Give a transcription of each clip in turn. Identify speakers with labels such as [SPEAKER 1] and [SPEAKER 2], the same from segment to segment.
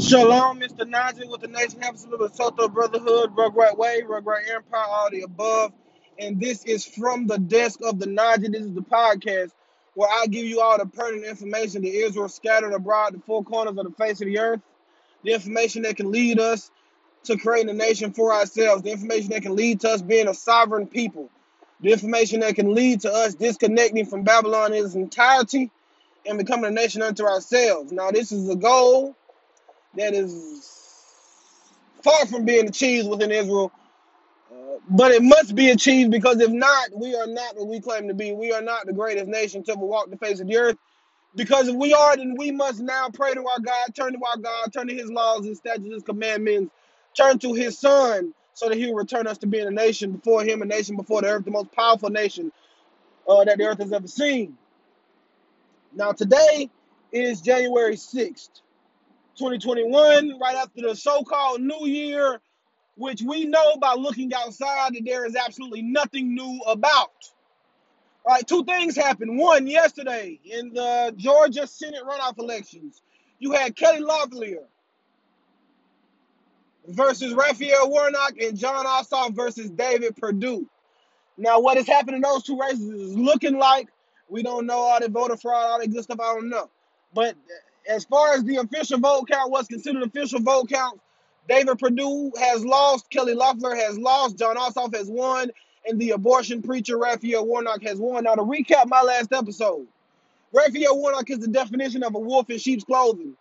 [SPEAKER 1] Shalom, Mr. Najee with the Nation Absolute Soto Brotherhood, Rugrat Way, Rugrat Empire, all the above. And this is from the desk of the Najee. This is the podcast where I give you all the pertinent information that Israel scattered abroad the four corners of the face of the earth, the information that can lead us to creating a nation for ourselves, the information that can lead to us being a sovereign people, the information that can lead to us disconnecting from Babylon in its entirety and becoming a nation unto ourselves. Now, this is a goal that is far from being achieved within Israel, uh, but it must be achieved because if not, we are not what we claim to be. We are not the greatest nation to ever walk the face of the earth. Because if we are, then we must now pray to our God, turn to our God, turn to His laws, His statutes, His commandments, turn to His Son, so that He will return us to being a nation before Him, a nation before the earth, the most powerful nation uh, that the earth has ever seen. Now, today is January 6th. 2021, right after the so-called New Year, which we know by looking outside that there is absolutely nothing new about. All right, two things happened. One, yesterday in the Georgia Senate runoff elections, you had Kelly Loeffler versus Raphael Warnock and Jon Ossoff versus David Perdue. Now, what has happened in those two races is looking like we don't know all the voter fraud, all that good stuff. I don't know. But as far as the official vote count, what's considered official vote count, David Perdue has lost, Kelly Loeffler has lost, Jon Ossoff has won, and the abortion preacher Raphael Warnock has won. Now, to recap my last episode, Raphael Warnock is the definition of a wolf in sheep's clothing.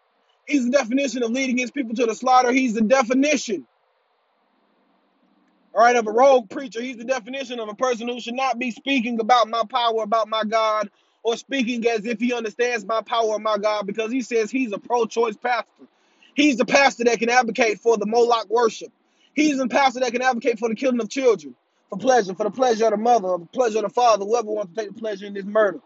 [SPEAKER 1] He's the definition of leading his people to the slaughter. He's the definition all right, of a rogue preacher. He's the definition of a person who should not be speaking about my power, about my God, or speaking as if he understands my power my God, because he says he's a pro choice pastor. He's the pastor that can advocate for the Moloch worship. He's the pastor that can advocate for the killing of children, for pleasure, for the pleasure of the mother, or the pleasure of the father, whoever wants to take the pleasure in this murder.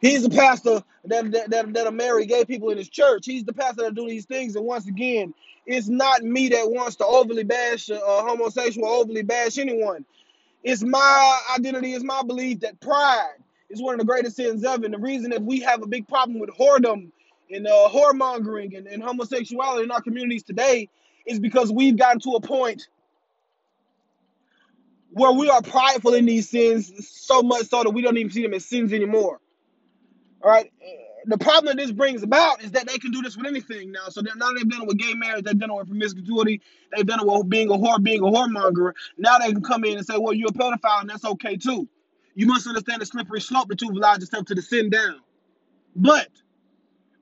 [SPEAKER 1] He's the pastor that, that, that, that'll marry gay people in his church. He's the pastor that do these things. And once again, it's not me that wants to overly bash a homosexual, overly bash anyone. It's my identity, it's my belief that pride is one of the greatest sins ever. And the reason that we have a big problem with whoredom and uh, whoremongering and, and homosexuality in our communities today is because we've gotten to a point where we are prideful in these sins so much so that we don't even see them as sins anymore. All right. The problem that this brings about is that they can do this with anything now. So now they've done it with gay marriage, they've done it with promiscuity, they've done it with being a whore, being a whoremonger. Now they can come in and say, well, you're a pedophile, and that's okay too. You must understand the slippery slope that you've allowed yourself to descend down. But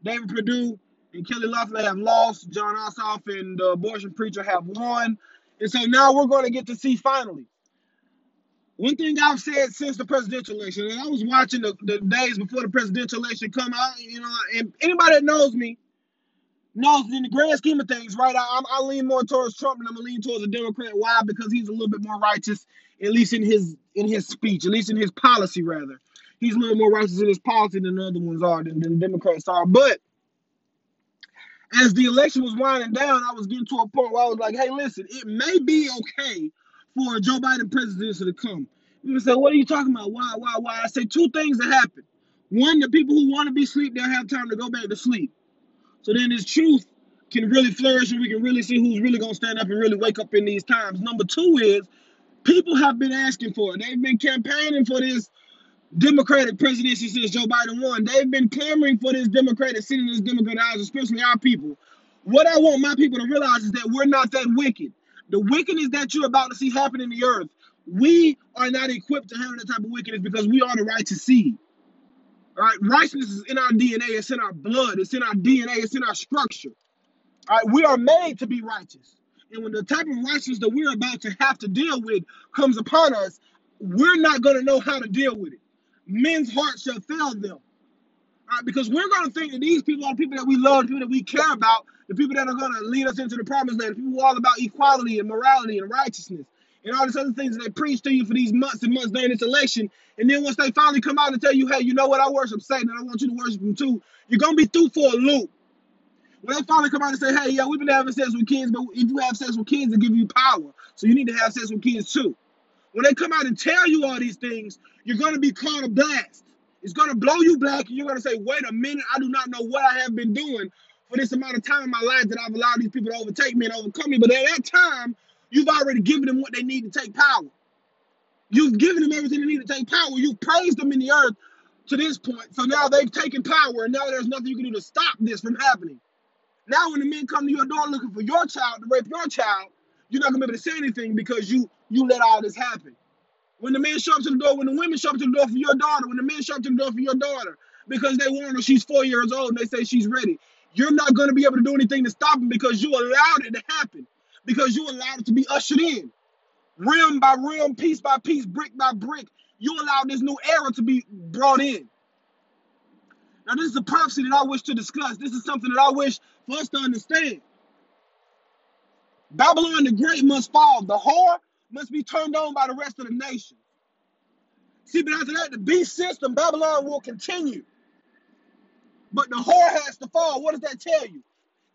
[SPEAKER 1] David Perdue and Kelly Loeffler have lost. Jon Ossoff and the abortion preacher have won. And so now we're going to get to see finally one thing I've said since the presidential election, and I was watching the, the days before the presidential election come out, you know, and anybody that knows me knows in the grand scheme of things, right? I, I lean more towards Trump, and I'm gonna lean towards a Democrat. Why? Because he's a little bit more righteous, at least in his in his speech, at least in his policy, rather. He's a little more righteous in his policy than the other ones are, than, than the Democrats are. But as the election was winding down, I was getting to a point where I was like, hey, listen, it may be okay for a Joe Biden presidency to come. People say, what are you talking about? Why, why, why? I say two things that happen. One, the people who want to be asleep, they'll have time to go back to sleep. So then this truth can really flourish and we can really see who's really going to stand up and really wake up in these times. Number two is people have been asking for it. They've been campaigning for this Democratic presidency since Joe Biden won. They've been clamoring for this Democratic in this Democratic House, especially our people. What I want my people to realize is that we're not that wicked. The wickedness that you're about to see happen in the earth, we are not equipped to handle that type of wickedness because we are the righteous seed. All right, righteousness is in our DNA, it's in our blood, it's in our DNA, it's in our structure. All right, we are made to be righteous. And when the type of righteousness that we're about to have to deal with comes upon us, we're not going to know how to deal with it. Men's hearts shall fail them. Right, because we're going to think that these people are the people that we love, the people that we care about, the people that are going to lead us into the promised land, the people who are all about equality and morality and righteousness and all these other things that they preach to you for these months and months during this election. And then once they finally come out and tell you, hey, you know what, I worship Satan and I want you to worship him too, you're going to be through for a loop. When they finally come out and say, hey, yeah, we've been having sex with kids, but if you have sex with kids, it give you power. So you need to have sex with kids too. When they come out and tell you all these things, you're going to be caught a blast. It's going to blow you black, and you're going to say, wait a minute, I do not know what I have been doing for this amount of time in my life that I've allowed these people to overtake me and overcome me. But at that time, you've already given them what they need to take power. You've given them everything they need to take power. You've praised them in the earth to this point. So now they've taken power, and now there's nothing you can do to stop this from happening. Now, when the men come to your door looking for your child to rape your child, you're not gonna be able to say anything because you you let all this happen. When the men show up to the door, when the women show up to the door for your daughter, when the men show up to the door for your daughter, because they want her, she's four years old, and they say she's ready. You're not gonna be able to do anything to stop them because you allowed it to happen, because you allowed it to be ushered in, rim by rim, piece by piece, brick by brick. You allowed this new era to be brought in. Now, this is a prophecy that I wish to discuss. This is something that I wish for us to understand. Babylon the Great must fall. The whore must be turned on by the rest of the nation. See, but after that, the beast system, Babylon will continue. But the whore has to fall. What does that tell you?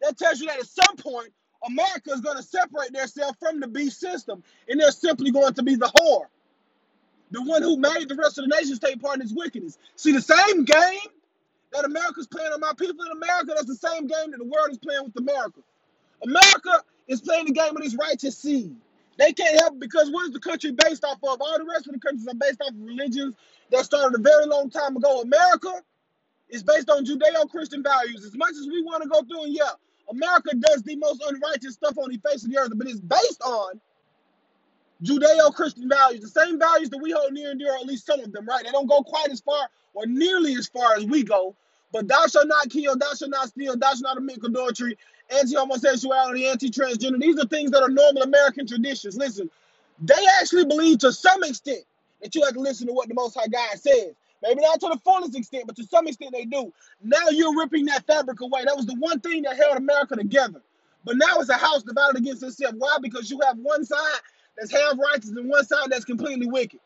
[SPEAKER 1] That tells you that at some point, America is going to separate themselves from the beast system, and they're simply going to be the whore, the one who made the rest of the nation take part in its wickedness. See, the same game that America's playing on my people in America, that's the same game that the world is playing with America. America is playing the game of this righteous seed. They can't help it because what is the country based off of? All the rest of the countries are based off of religions that started a very long time ago. America is based on Judeo-Christian values. As much as we want to go through, and yeah, America does the most unrighteous stuff on the face of the earth, but it's based on Judeo-Christian values, the same values that we hold near and dear, or at least some of them, right? They don't go quite as far or nearly as far as we go, but thou shalt not kill, thou shalt not steal, thou shalt not commit adultery, anti-homosexuality, anti-transgender. These are things that are normal American traditions. Listen, they actually believe to some extent that you have to listen to what the Most High God says. Maybe not to the fullest extent, but to some extent they do. Now you're ripping that fabric away. That was the one thing that held America together. But now it's a house divided against itself. Why? Because you have one side that's half righteous and one side that's completely wicked.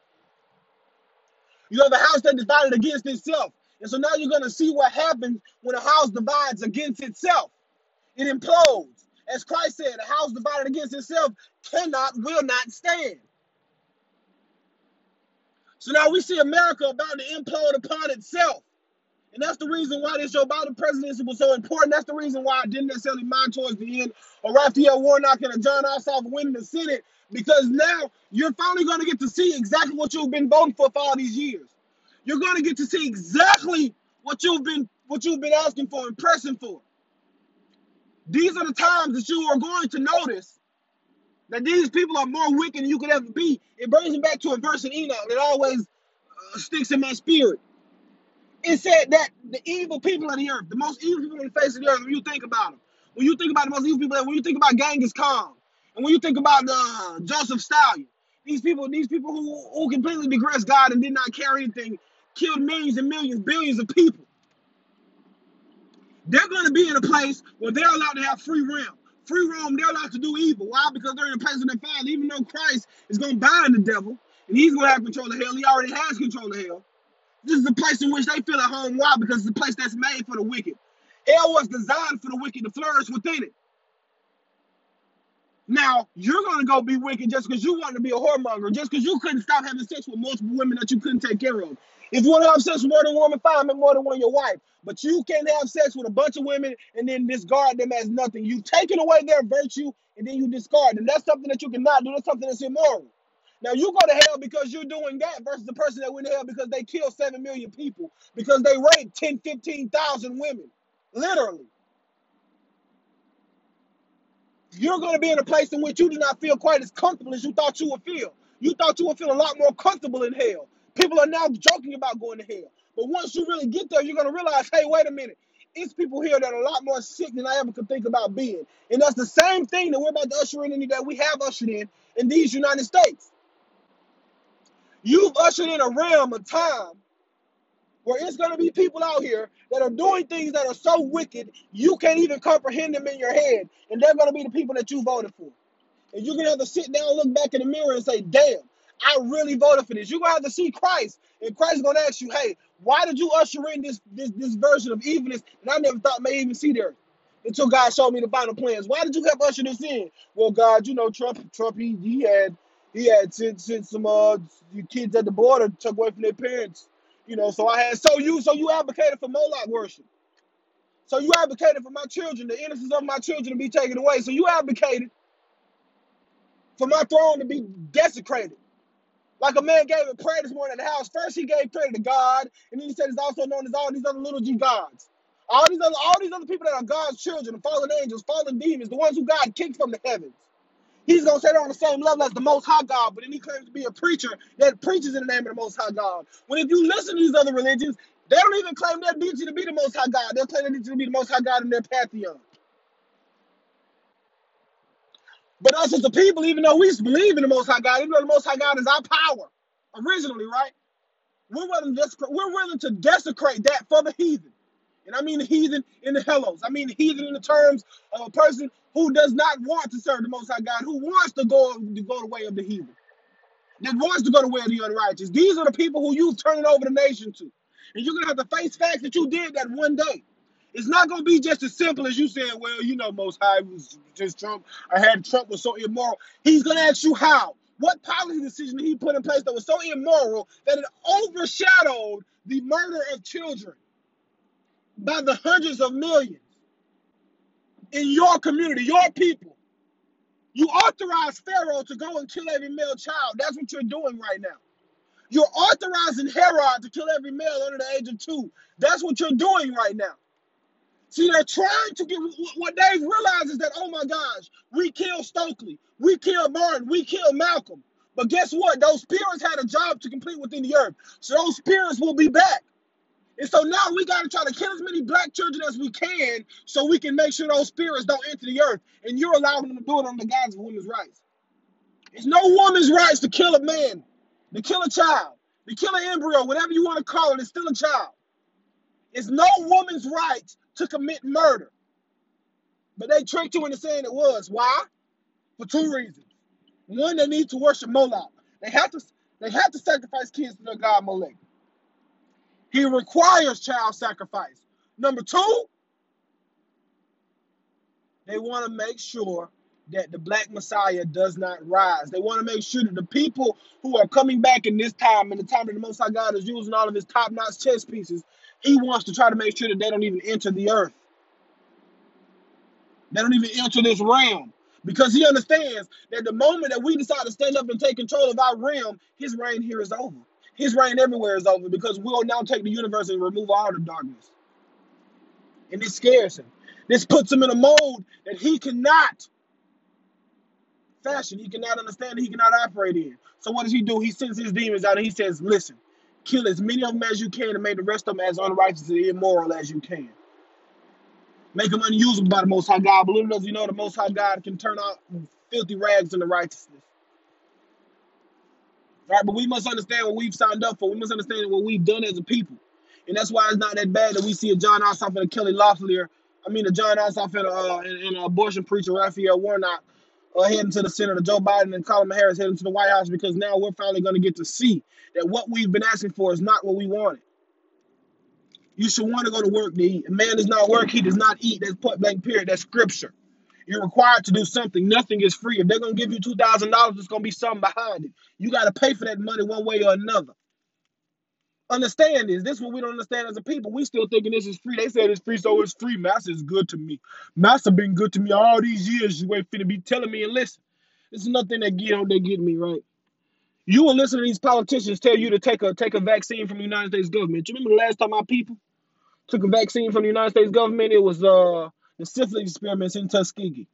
[SPEAKER 1] You have a house that divided against itself. And so now you're going to see what happens when a house divides against itself. It implodes. As Christ said, a house divided against itself cannot, will not stand. So now we see America about to implode upon itself. And that's the reason why this Biden presidency was so important. That's the reason why I didn't necessarily mind towards the end or Raphael Warnock and a Jon Ossoff winning the Senate, because now you're finally going to get to see exactly what you've been voting for for all these years. You're going to get to see exactly what you've been what you've been asking for and pressing for. These are the times that you are going to notice that these people are more wicked than you could ever be. It brings me back to a verse in Enoch that always uh, sticks in my spirit. It said that the evil people of the earth, the most evil people on the face of the earth, when you think about them, when you think about the most evil people, when you think about Genghis Khan, and when you think about uh, Joseph Stalin, these people, these people who, who completely digressed God and did not care anything, killed millions and millions, billions of people. They're going to be in a place where they're allowed to have free realm. Free roam, they're allowed to do evil. Why? Because they're in a place of their father. Even though Christ is going to bind the devil and he's going to have control of hell, he already has control of hell. This is the place in which they feel at home. Why? Because it's a place that's made for the wicked. Hell was designed for the wicked to flourish within it. Now, you're going to go be wicked just because you want to be a whoremonger, just because you couldn't stop having sex with multiple women that you couldn't take care of. If you want to have sex with more than one woman, fine, make more than one your wife. But you can't have sex with a bunch of women and then discard them as nothing. You've taken away their virtue and then you discard them. That's something that you cannot do. That's something that's immoral. Now you go to hell because you're doing that versus the person that went to hell because they killed 7 million people, because they raped 10, 15,000 women. Literally. You're going to be in a place in which you do not feel quite as comfortable as you thought you would feel. You thought you would feel a lot more comfortable in hell. People are now joking about going to hell. But once you really get there, you're going to realize, hey, wait a minute. It's people here that are a lot more sick than I ever could think about being. And that's the same thing that we're about to usher in, that we have ushered in in these United States. You've ushered in a realm of time where it's going to be people out here that are doing things that are so wicked you can't even comprehend them in your head. And they're going to be the people that you voted for. And you're going to have to sit down, look back in the mirror, and say, damn, I really voted for this. You're going to have to see Christ. And Christ is going to ask you, hey, why did you usher in this, this, this version of evilness that I never thought may even see there? Until God showed me the final plans. Why did you help usher this in? Well, God, you know, Trump, Trump, he, he had he had sent, sent some uh kids at the border took away from their parents. You know, so I had so you so you advocated for Moloch worship. So you advocated for my children, the innocence of my children to be taken away. So you advocated for my throne to be desecrated. Like a man gave a prayer this morning at the house. First he gave prayer to God, and then he said it's also known as all these other little g gods. All these other all these other people that are God's children, the fallen angels, fallen demons, the ones who God kicked from the heavens. He's gonna say they're on the same level as the most high God, but then he claims to be a preacher that preaches in the name of the most high God. When if you listen to these other religions, they don't even claim their deity to be the most high God. They'll claim their deity to be the most high God in their pantheon. But us as a people, even though we believe in the most high God, even though the most high God is our power, originally, right? We're willing to desecrate, we're willing to desecrate that for the heathen. And I mean the heathen in the hellos. I mean the heathen in the terms of a person who does not want to serve the most high God, who wants to go to go the way of the heathen. that wants to go the way of the unrighteous. These are the people who you turning over the nation to. And you're gonna have to face facts that you did that one day. It's not gonna be just as simple as you saying, well, you know, most high was just Trump. I had Trump was so immoral. He's gonna ask you how. What policy decision did he put in place that was so immoral that it overshadowed the murder of children by the hundreds of millions in your community, your people? You authorized Pharaoh to go and kill every male child. That's what you're doing right now. You're authorizing Herod to kill every male under the age of two. That's what you're doing right now. See, they're trying to get what they've realized is that, oh my gosh, we killed Stokely, we killed Martin, we killed Malcolm. But guess what? Those spirits had a job to complete within the earth. So those spirits will be back. And so now we got to try to kill as many black children as we can so we can make sure those spirits don't enter the earth. And you're allowing them to do it on the guise of women's rights. It's no woman's rights to kill a man, to kill a child, to kill an embryo, whatever you want to call it, it's still a child. It's no woman's right to commit murder. But they tricked you into saying it was. Why? For two reasons. One, they need to worship Moloch. They have to they have to sacrifice kids to their god Molech. He requires child sacrifice. Number two, they want to make sure that the black messiah does not rise. They want to make sure that the people who are coming back in this time, in the time that the Most High God is using all of his top-notch chess pieces, he wants to try to make sure that they don't even enter the earth. They don't even enter this realm. Because he understands that the moment that we decide to stand up and take control of our realm, his reign here is over. His reign everywhere is over because we'll now take the universe and remove all the darkness. And this scares him. This puts him in a mode that he cannot fashion, he cannot understand, he cannot operate in. So what does he do? He sends his demons out and he says, listen, kill as many of them as you can and make the rest of them as unrighteous and immoral as you can. Make them unusable by the Most High God. But little does you know the Most High God can turn out filthy rags into righteousness. Right? But we must understand what we've signed up for. We must understand what we've done as a people. And that's why it's not that bad that we see a Jon Ossoff and a Kelly Loeffler. I mean, a Jon Ossoff and, uh, and, and an abortion preacher, Raphael Warnock, uh, heading to the Senate, Joe Biden and Kamala Harris heading to the White House because now we're finally going to get to see that what we've been asking for is not what we wanted. You should want to go to work to eat. A man does not work, he does not eat. That's point blank period. That's scripture. You're required to do something. Nothing is free. If they're gonna give you two thousand dollars, there's gonna be something behind it. You gotta pay for that money one way or another. Understand this. This is what we don't understand as a people. We still thinking this is free. They said it's free, so it's free. Master is good to me. Master been good to me all these years. You ain't finna be telling me and listen. This is nothing that get they get me right. You will listen to these politicians tell you to take a take a vaccine from the United States government. You remember the last time our people took a vaccine from the United States government? It was uh the syphilis experiments in Tuskegee.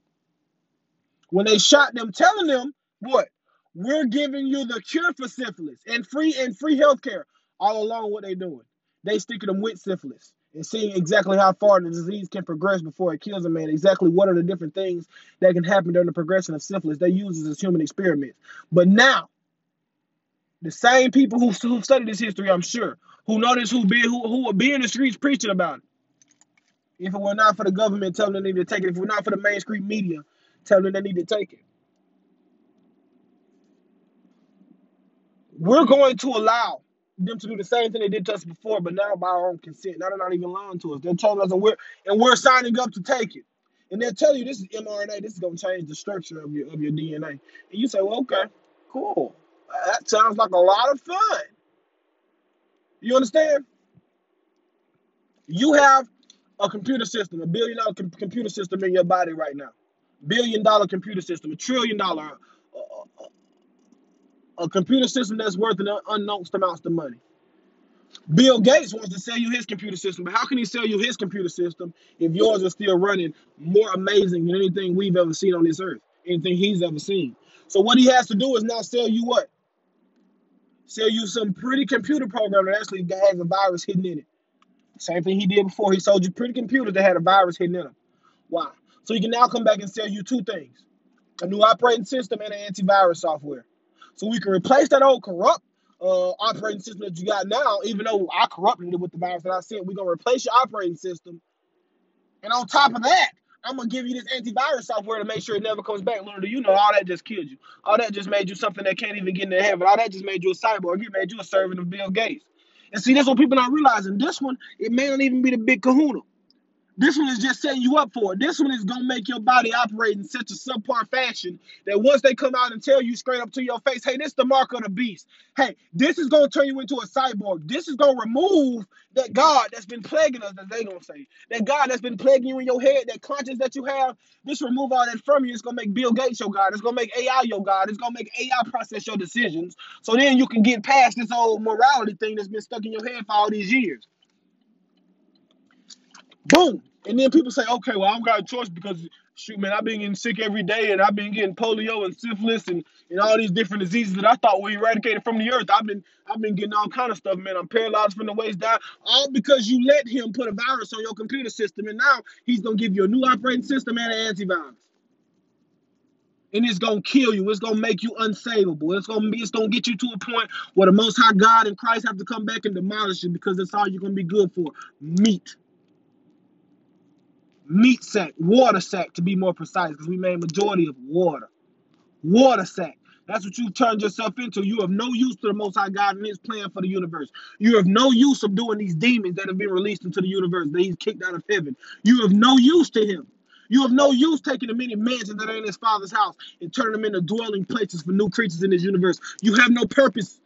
[SPEAKER 1] When they shot them, telling them what? We're giving you the cure for syphilis and free and free healthcare. All along, what they doing? They sticking them with syphilis and seeing exactly how far the disease can progress before it kills a man. Exactly what are the different things that can happen during the progression of syphilis. They use this as human experiments. But now, the same people who who study this history, I'm sure, who know this, who be who who will be in the streets preaching about it. If it were not for the government telling them they need to take it, if it were not for the mainstream media telling them they need to take it, we're going to allow them to do the same thing they did to us before, but now by our own consent. Now they're not even lying to us. They're telling us, and we're and we're signing up to take it. And they'll tell you this is mRNA. This is going to change the structure of your of your DNA. And you say, well, okay, cool. Uh, that sounds like a lot of fun. You understand? You have A computer system, a billion dollar com- computer system in your body right now. Billion dollar computer system, a trillion dollar, a, a computer system that's worth an unknown amounts of money. Bill Gates wants to sell you his computer system, but how can he sell you his computer system if yours is still running more amazing than anything we've ever seen on this earth, anything he's ever seen? So what he has to do is now sell you what? Sell you some pretty computer program that actually has a virus hidden in it. Same thing he did before. He sold you pretty computers that had a virus hidden in them. Why? So he can now come back and sell you two things: a new operating system and an antivirus software. So we can replace that old corrupt uh, operating system that you got now, even though I corrupted it with the virus that I sent. We're gonna replace your operating system, and on top of that, I'm gonna give you this antivirus software to make sure it never comes back. Little do you know, all that just killed you. All that just made you something that can't even get into heaven. All that just made you a cyborg. It made you a servant of Bill Gates. And see, that's what people not realizing. This one, it may not even be the big kahuna. This one is just setting you up for it. This one is gonna make your body operate in such a subpar fashion that once they come out and tell you straight up to your face, hey, this is the mark of the beast. Hey, this is gonna turn you into a cyborg. This is gonna remove that God that's been plaguing us, as they gonna say. That God that's been plaguing you in your head, that conscience that you have, this remove all that from you. It's gonna make Bill Gates your God. It's gonna make AI your God. It's gonna make AI process your decisions. So then you can get past this old morality thing that's been stuck in your head for all these years. Boom. And then people say, okay, well, I don't got a choice because shoot, man, I've been getting sick every day and I've been getting polio and syphilis and, and all these different diseases that I thought were eradicated from the earth. I've been I've been getting all kind of stuff, man. I'm paralyzed from the waist down. All because you let him put a virus on your computer system and now he's gonna give you a new operating system and an antivirus. And it's gonna kill you. It's gonna make you unsavable. It's gonna be. It's gonna get you to a point where the Most High God and Christ have to come back and demolish you because that's all you're gonna be good for: meat meat sack, water sack to be more precise, because we made majority of water. Water sack. That's what you've turned yourself into. You have no use to the Most High God and His plan for the universe. You have no use of doing these demons that have been released into the universe that He's kicked out of heaven. You have no use to Him. You have no use taking the many mansions that are in His Father's house and turning them into dwelling places for new creatures in His universe. You have no purpose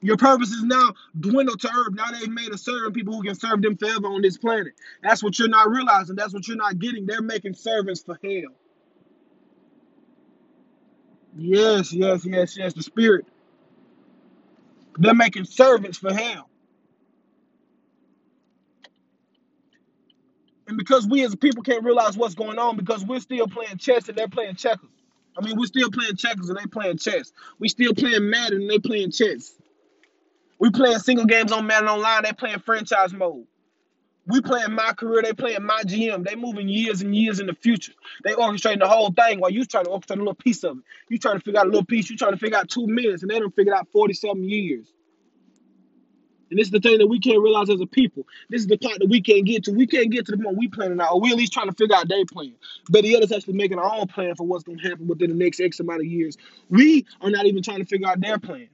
[SPEAKER 1] your purpose is now dwindled to earth. Now they've made a servant people who can serve them forever on this planet. That's what you're not realizing. That's what you're not getting. They're making servants for hell. Yes, yes, yes, yes. The spirit. They're making servants for hell. And because we as people can't realize what's going on, because we're still playing chess and they're playing checkers. I mean, we're still playing checkers and they playing chess. We still playing Madden and they playing chess. We playing single games on Madden Online. They playing franchise mode. We playing my career. They playing my GM. They moving years and years in the future. They orchestrating the whole thing while you trying to orchestrate a little piece of it. You trying to figure out a little piece. You trying to figure out two minutes, and they don't figure out forty something years. And this is the thing that we can't realize as a people. This is the part that we can't get to. We can't get to the point we planning out, or we at least trying to figure out their plan. But the others actually making our own plan for what's going to happen within the next X amount of years. We are not even trying to figure out their plan.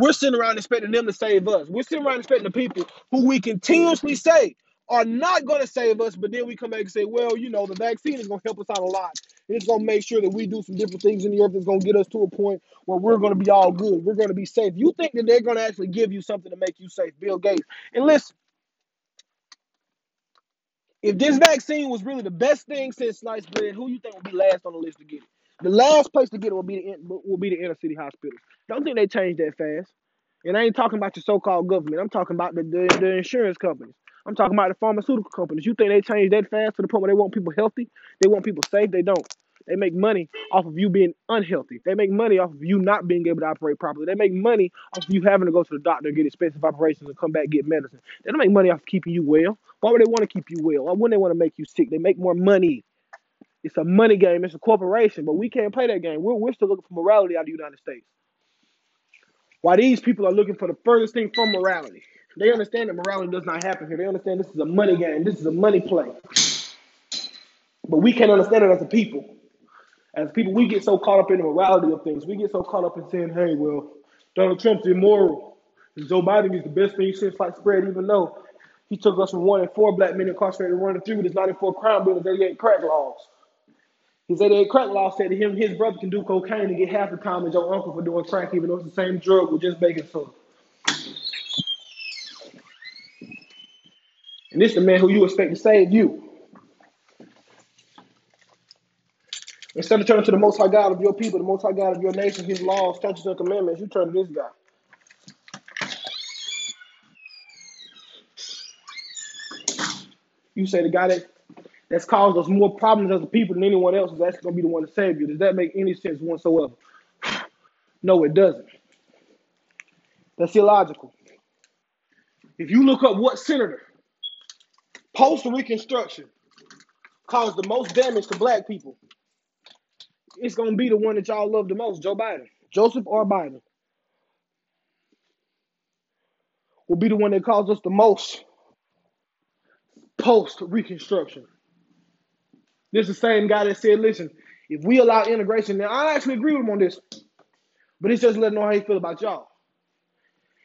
[SPEAKER 1] We're sitting around expecting them to save us. We're sitting around expecting the people who we continuously say are not going to save us, but then we come back and say, well, you know, the vaccine is going to help us out a lot. And It's going to make sure that we do some different things in the earth that's going to get us to a point where we're going to be all good. We're going to be safe. You think that they're going to actually give you something to make you safe, Bill Gates. And listen, if this vaccine was really the best thing since sliced bread, who you think would be last on the list to get it? The last place to get it will be the will be the inner city hospitals. Don't think they change that fast. And I ain't talking about your so-called government. I'm talking about the, the, the insurance companies. I'm talking about the pharmaceutical companies. You think they change that fast to the point where they want people healthy? They want people safe? They don't. They make money off of you being unhealthy. They make money off of you not being able to operate properly. They make money off of you having to go to the doctor and get expensive operations and come back and get medicine. They don't make money off of keeping you well. Why would they want to keep you well? Why wouldn't they want to make you sick? They make more money. It's a money game. It's a corporation, but we can't play that game. We're, we're still looking for morality out of the United States. Why these people are looking for the furthest thing from morality. They understand that morality does not happen here. They understand this is a money game. This is a money play. But we can't understand it as a people. As people, we get so caught up in the morality of things. We get so caught up in saying, hey, well, Donald Trump's immoral. And Joe Biden is the best thing since sliced bread, even though he took us from one in four black men incarcerated one in three with his 94 crime bill and 38 crack laws. His 88 crack law said to him his brother can do cocaine and get half the time as your uncle for doing crack, even though it's the same drug with just baking soda. And this is the man who you expect to save you. Instead of turning to the Most High God of your people, the Most High God of your nation, His laws, statutes, and commandments, you turn to this guy. You say the guy that that's caused us more problems as a people than anyone else is actually going to be the one to save you. Does that make any sense whatsoever? No, it doesn't. That's illogical. If you look up what senator post Reconstruction caused the most damage to black people, it's going to be the one that y'all love the most, Joe Biden. Joseph R. Biden will be the one that caused us the most post Reconstruction. This is the same guy that said, listen, if we allow integration, now I actually agree with him on this, but it's just letting know how he feel about y'all.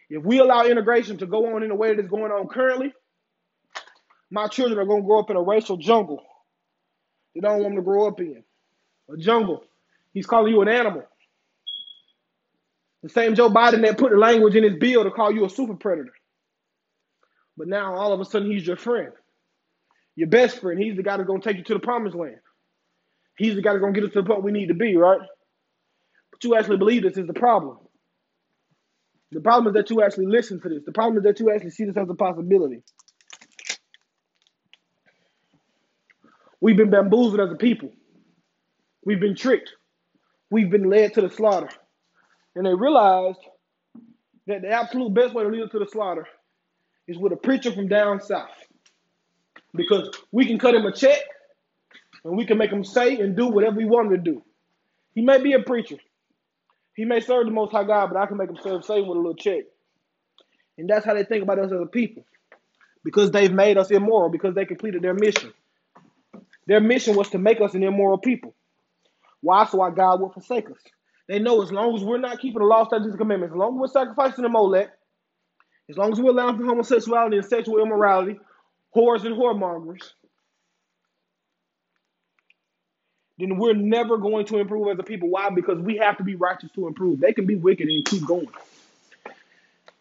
[SPEAKER 1] If we allow integration to go on in the way that it's going on currently, my children are going to grow up in a racial jungle. They don't want them to grow up in a jungle. He's calling you an animal. The same Joe Biden that put the language in his bill to call you a super predator. But now all of a sudden he's your friend your best friend. He's the guy that's going to take you to the promised land. He's the guy that's going to get us to the point we need to be, right? But you actually believe this is the problem. The problem is that you actually listen to this. The problem is that you actually see this as a possibility. We've been bamboozled as a people. We've been tricked. We've been led to the slaughter. And they realized that the absolute best way to lead us to the slaughter is with a preacher from down south because we can cut him a check and we can make him say and do whatever we want him to do. He may be a preacher. He may serve the Most High God, but I can make him serve Satan with a little check. And that's how they think about us as a people. Because they've made us immoral, because they completed their mission. Their mission was to make us an immoral people. Why? So our God will forsake us. They know as long as we're not keeping the law, statutes, and commandments, as long as we're sacrificing the Molech, as long as we're allowing for homosexuality and sexual immorality, whores and whoremongers, then we're never going to improve as a people. Why? Because we have to be righteous to improve. They can be wicked and keep going.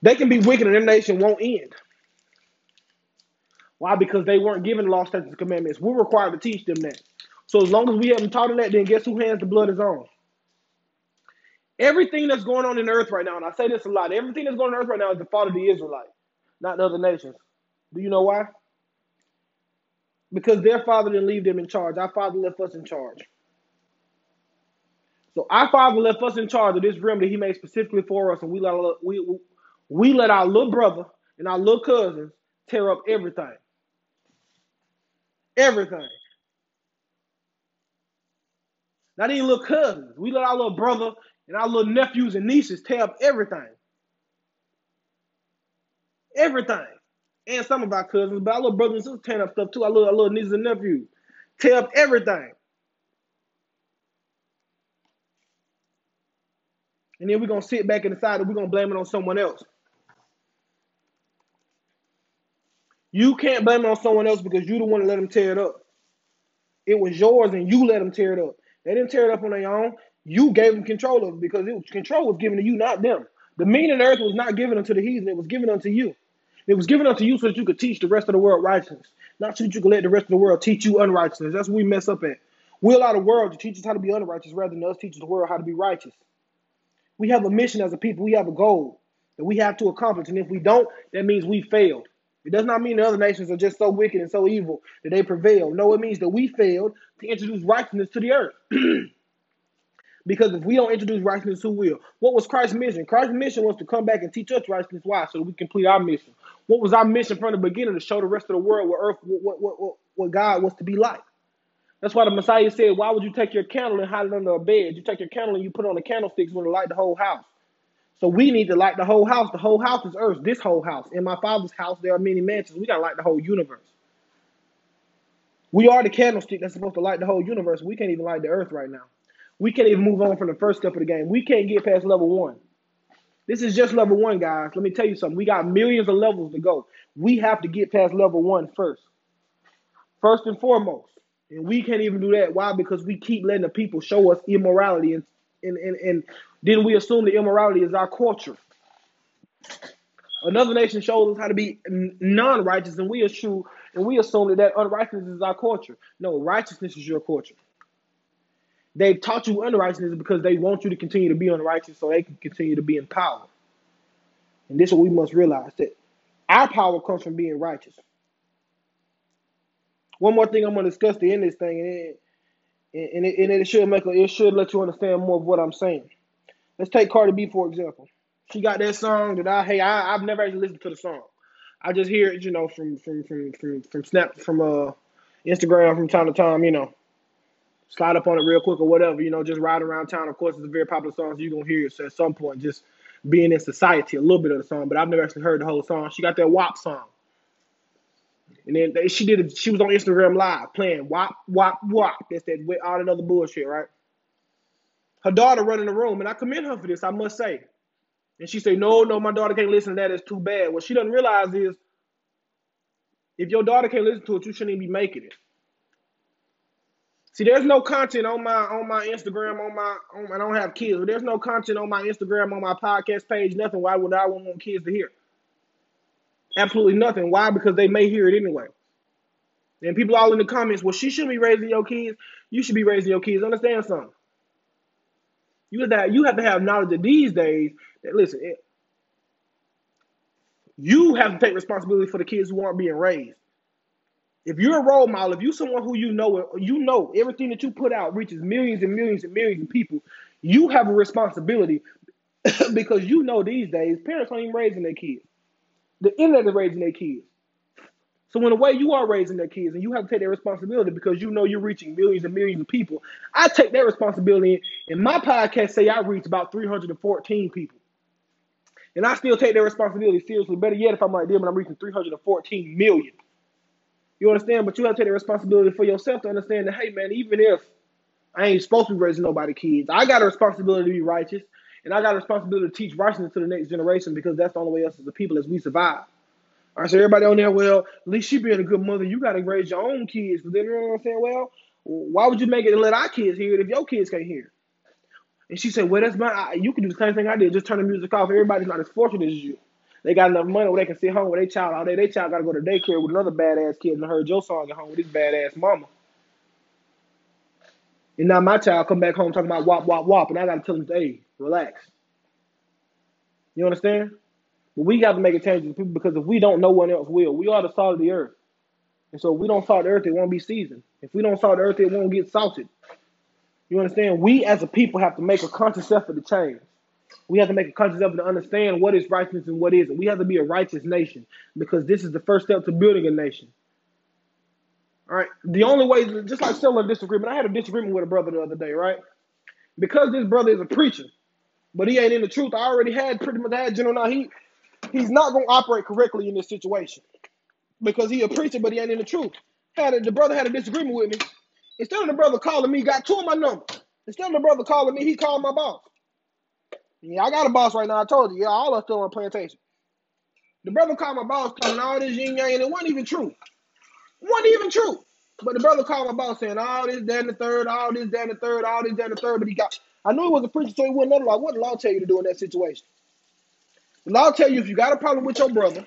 [SPEAKER 1] They can be wicked and their nation won't end. Why? Because they weren't given the law, statutes, and commandments. We're required to teach them that. So as long as we haven't taught them that, then guess who hands the blood is on? Everything that's going on in earth right now, and I say this a lot, everything that's going on in earth right now is the fault of the Israelites, not the other nations. Do you know why? Because their father didn't leave them in charge. Our father left us in charge. So our father left us in charge of this realm that he made specifically for us, and we let we we let our little brother and our little cousins tear up everything. Everything. Not even little cousins. We let our little brother and our little nephews and nieces tear up everything. Everything and some of our cousins, but our little brothers and sisters tearing up stuff too. Our little, our little nieces and nephews tear up everything. And then we're going to sit back and decide that we're going to blame it on someone else. You can't blame it on someone else because you the one to let them tear it up. It was yours and you let them tear it up. They didn't tear it up on their own. You gave them control of it because it was, control was given to you, not them. The mean and earth was not given unto the heathen, it was given unto you. It was given unto you so that you could teach the rest of the world righteousness, not so that you could let the rest of the world teach you unrighteousness. That's what we mess up at. We allow the world to teach us how to be unrighteous rather than us teaching the world how to be righteous. We have a mission as a people. We have a goal that we have to accomplish. And if we don't, that means we failed. It does not mean the other nations are just so wicked and so evil that they prevail. No, it means that we failed to introduce righteousness to the earth. Because if we don't introduce righteousness, who will? What was Christ's mission? Christ's mission was to come back and teach us righteousness. Why? So we complete our mission. What was our mission from the beginning? To show the rest of the world what earth, what, what, what, what God was to be like. That's why the Messiah said, Why would you take your candle and hide it under a bed? You take your candle and you put on the candlesticks when to light the whole house. So we need to light the whole house. The whole house is earth, this whole house. In my father's house, there are many mansions. We got to light the whole universe. We are the candlestick that's supposed to light the whole universe. We can't even light the earth right now. We can't even move on from the first step of the game. We can't get past level one. This is just level one, guys. Let me tell you something. We got millions of levels to go. We have to get past level one first. First and foremost. And we can't even do that. Why? Because we keep letting the people show us immorality. And, and, and, and then we assume the immorality is our culture. Another nation shows us how to be non-righteous, and we assume and we assume that, that unrighteousness is our culture. No, righteousness is your culture. They've taught you unrighteousness because they want you to continue to be unrighteous so they can continue to be in power. And this is what we must realize that our power comes from being righteous. One more thing I'm going to discuss to end this thing, and it, and it, and it should make a, it should let you understand more of what I'm saying. Let's take Cardi B for example. She got that song that I hey I, I've never actually listened to the song. I just hear it, you know, from from from from from Snap from uh Instagram from time to time, you know slide up on it real quick or whatever, you know, just ride around town. Of course, it's a very popular song, so you're gonna hear it So at some point, just being in society, a little bit of the song, but I've never actually heard the whole song. She got that WAP song. And then they, she did it, she was on Instagram live playing WAP, WAP, WAP. That's that with all that other bullshit, right? Her daughter running the room, and I commend her for this, I must say. And she said, No, no, my daughter can't listen to that, it's too bad. What she doesn't realize is if your daughter can't listen to it, you shouldn't even be making it. See, there's no content on my on my Instagram on my on, I don't have kids, there's no content on my Instagram on my podcast page. Nothing. Why would I want kids to hear? Absolutely nothing. Why? Because they may hear it anyway. And people all in the comments, well, she shouldn't be raising your kids. You should be raising your kids. Understand something? You have to, you have to have knowledge of these days that listen, it, you have to take responsibility for the kids who aren't being raised. If you're a role model, if you're someone who you know, you know everything that you put out reaches millions and millions and millions of people, you have a responsibility because you know these days parents aren't even raising their kids. The internet is raising their kids. So in a way, you are raising their kids, and you have to take that responsibility because you know you're reaching millions and millions of people. I take that responsibility, and my podcast say I reach about 314 people, and I still take that responsibility seriously. Better yet, if I'm like them and I'm reaching 314 million. You understand? But you have to take the responsibility for yourself to understand that, hey, man, even if I ain't supposed to be raising nobody kids, I got a responsibility to be righteous. And I got a responsibility to teach righteousness to the next generation because that's the only way us as a people as we survive. All right, so everybody on there, well, at least she being a good mother, you got to raise your own kids. But then you know what I'm saying? Well, why would you make it and let our kids hear it if your kids can't hear? it? And she said, well, that's my, I, you can do the same thing I did. Just turn the music off. Everybody's not as fortunate as you. They got enough money where they can sit home with their child all day. Their child got to go to daycare with another badass kid and heard your song at home with his badass mama. And now my child come back home talking about wop, wop, wop, and I got to tell him, hey, relax. You understand? But we got to make a change to people because if we don't, no one else will. We are the salt of the earth. And so if we don't salt the earth, it won't be seasoned. If we don't salt the earth, it won't get salted. You understand? We as a people have to make a conscious effort to change. We have to make a conscious effort to understand what is righteousness and what isn't. We have to be a righteous nation because this is the first step to building a nation. All right. The only way, just like settling a disagreement, I had a disagreement with a brother the other day, right? Because this brother is a preacher, but he ain't in the truth. I already had pretty much had general now. He he's not gonna operate correctly in this situation because he a preacher, but he ain't in the truth. Had a, the brother had a disagreement with me. Instead of the brother calling me, got two of my numbers. Instead of the brother calling me, he called my boss. Yeah, I got a boss right now. I told you. Yeah, all us still on plantation. The brother called my boss telling all this yin yang, and it wasn't even true. It wasn't even true. But the brother called my boss saying all this, and the third, all this, and the third, all this, and the third. But he got, I knew he was a preacher, so he wouldn't know. What did law tell you to do in that situation? The law tell you if you got a problem with your brother,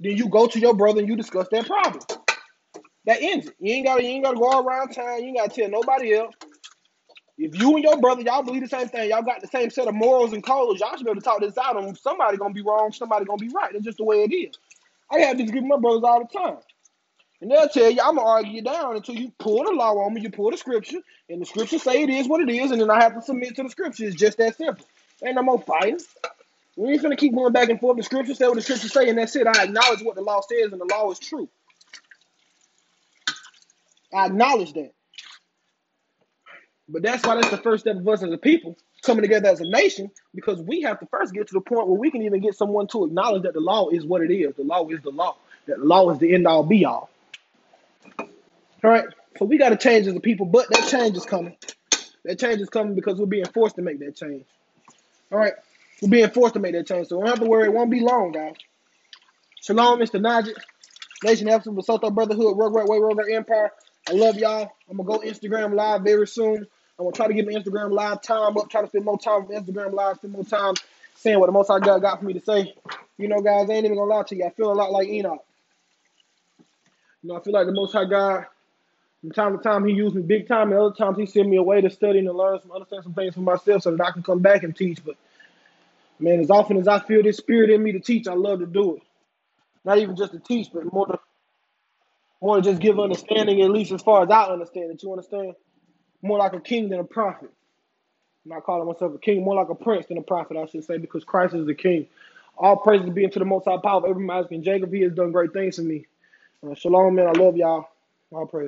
[SPEAKER 1] then you go to your brother and you discuss that problem. That ends it. You ain't gotta, you ain't gotta go around town. You ain't gotta tell nobody else. If you and your brother, y'all believe the same thing, y'all got the same set of morals and codes, y'all should be able to talk this out. And somebody gonna be wrong, somebody gonna be right. That's just the way it is. I have this with my brothers all the time. And they'll tell you, I'm gonna argue you down until you pull the law on me, you pull the scripture, and the scripture say it is what it is, and then I have to submit to the scripture. It's just that simple. Ain't no more fighting. We ain't gonna keep going back and forth. The scripture say what the scripture say, and that's it. I acknowledge what the law says, and the law is true. I acknowledge that. But that's why that's the first step of us as a people coming together as a nation, because we have to first get to the point where we can even get someone to acknowledge that the law is what it is. The law is the law. That the law is the end all be all. All right. So we got to change as a people, but that change is coming. That change is coming because we're being forced to make that change. All right. We're being forced to make that change. So don't have to worry. It won't be long, guys. Shalom, Mr. Najee. Nation of Epsom, Basotho Brotherhood, Rugrat Way, Rugrat Empire. I love y'all. I'm going to go Instagram live very soon. I'm gonna try to get my Instagram live time up, try to spend more time with Instagram live, spend more time saying what the most I got got for me to say. You know, guys, I ain't even gonna lie to you. I feel a lot like Enoch. You know, I feel like the Most High God. From time to time, He used me big time, and other times He sent me away to study and to learn some, understand some things for myself, so that I can come back and teach. But man, as often as I feel this spirit in me to teach, I love to do it. Not even just to teach, but more to more to just give understanding, at least as far as I understand it. You understand? More like a king than a prophet. I'm not calling myself a king, more like a prince than a prophet, I should say, because Christ is the king. All praises be unto the Most High Power of Abraham, Isaac, and Jacob. He has done great things for me. Uh, shalom, man. I love y'all. All praise.